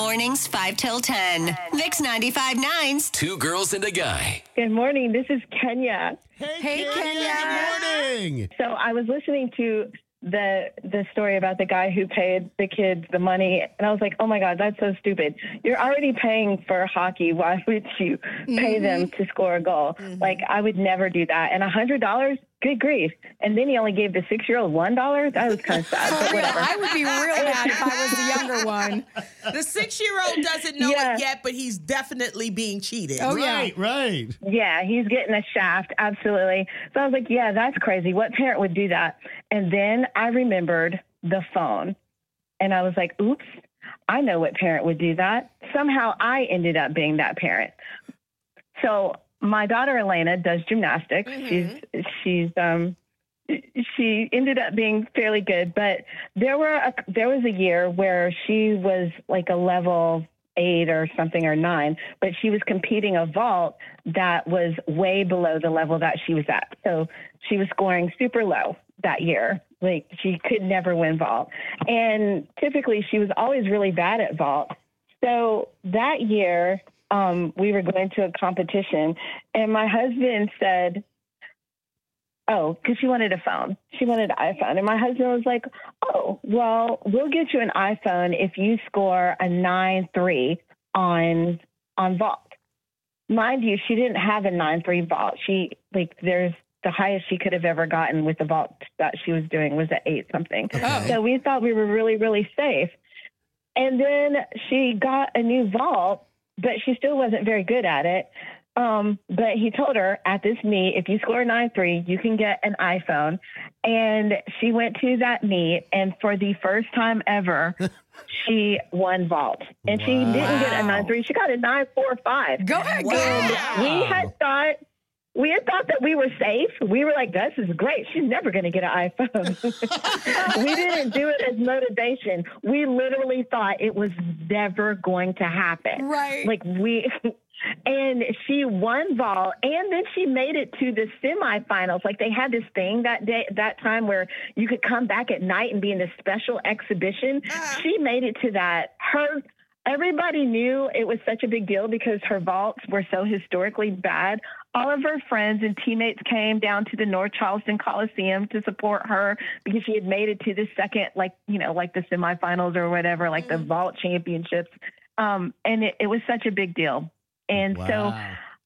Mornings 5 till 10. Vix 95.9's Two girls and a guy. Good morning. This is Kenya. Hey, Kenya. Good morning. So I was listening to the the story about the guy who paid the kids the money and I was like, "Oh my god, that's so stupid. You're already paying for hockey. Why would you pay them mm-hmm. to score a goal?" Mm-hmm. Like I would never do that. And a $100? Good grief. And then he only gave the 6-year-old $1? That was kind of sad, but whatever. I would be real mad if I was the younger one. The six year old doesn't know Yeah. it yet, but he's definitely being cheated. Oh, yeah. Right, right. Yeah, he's getting a shaft, absolutely. So I was like, yeah, that's crazy. What parent would do that? And then I remembered the phone. And I was like, oops, I know what parent would do that. Somehow I ended up being that parent. So my daughter Elena does gymnastics. She's she's um she ended up being fairly good, but there were a, there was a year where she was like a level eight or something or nine, but she was competing a vault that was way below the level that she was at. So she was scoring super low that year. Like she could never win vault, and typically she was always really bad at vault. So that year, um, we were going to a competition, and my husband said, Oh, because she wanted a phone. She wanted an iPhone. And my husband was like, Oh, well, we'll get you an iPhone if you score a 9 3 on on vault. Mind you, she didn't have a 9 3 vault. She, like, there's the highest she could have ever gotten with the vault that she was doing was at 8 something. Oh. So we thought we were really, really safe. And then she got a new vault, but she still wasn't very good at it. Um, but he told her at this meet, if you score 9 3, you can get an iPhone. And she went to that meet, and for the first time ever, she won vault. And she didn't get a 9 3, she got a 9 4 5. Go ahead, go Wow. ahead. We had thought. We had thought that we were safe. We were like, this is great. She's never going to get an iPhone. we didn't do it as motivation. We literally thought it was never going to happen. Right. Like we, and she won ball, and then she made it to the semifinals. Like they had this thing that day, that time where you could come back at night and be in this special exhibition. Uh-huh. She made it to that. Her. Everybody knew it was such a big deal because her vaults were so historically bad. All of her friends and teammates came down to the North Charleston Coliseum to support her because she had made it to the second, like, you know, like the semifinals or whatever, like the vault championships. Um, and it, it was such a big deal. And so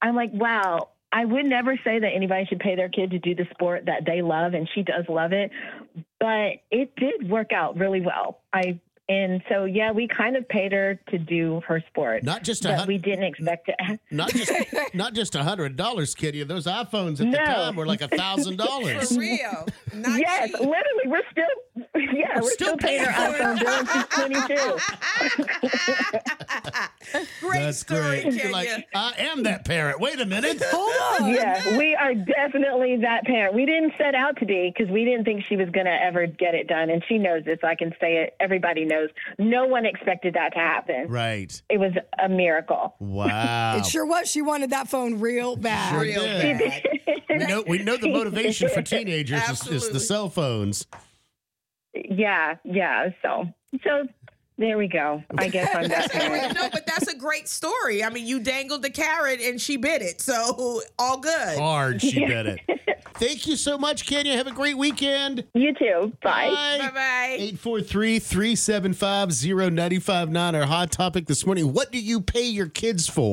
I'm like, wow, I would never say that anybody should pay their kid to do the sport that they love, and she does love it. But it did work out really well. I and so yeah, we kind of paid her to do her sport, Not just a but hun- we didn't expect it. not just not just a hundred dollars, Kitty. Those iPhones at the time were like a thousand dollars. For real. Not yes, cheap. literally, we're still yeah, we're, still still, paying her paying for iPhone bill. She's 22. great That's story, great. Kenya. You're like, I am that parent. Wait a minute. Hold on. yeah, we are definitely that parent. We didn't set out to be because we didn't think she was going to ever get it done. And she knows this. I can say it. Everybody knows. No one expected that to happen. Right. It was a miracle. Wow. It sure was. She wanted that phone real bad. Sure Real did. bad. We know we know the motivation for teenagers is, is the cell phones. Yeah, yeah. So, so there we go. I guess I'm that parent. no, but that's a great story. I mean, you dangled the carrot and she bit it, so all good. Hard, she bet it. Thank you so much, Kenya. Have a great weekend. You too. Bye. Bye bye. 843 375 0959. Our hot topic this morning. What do you pay your kids for?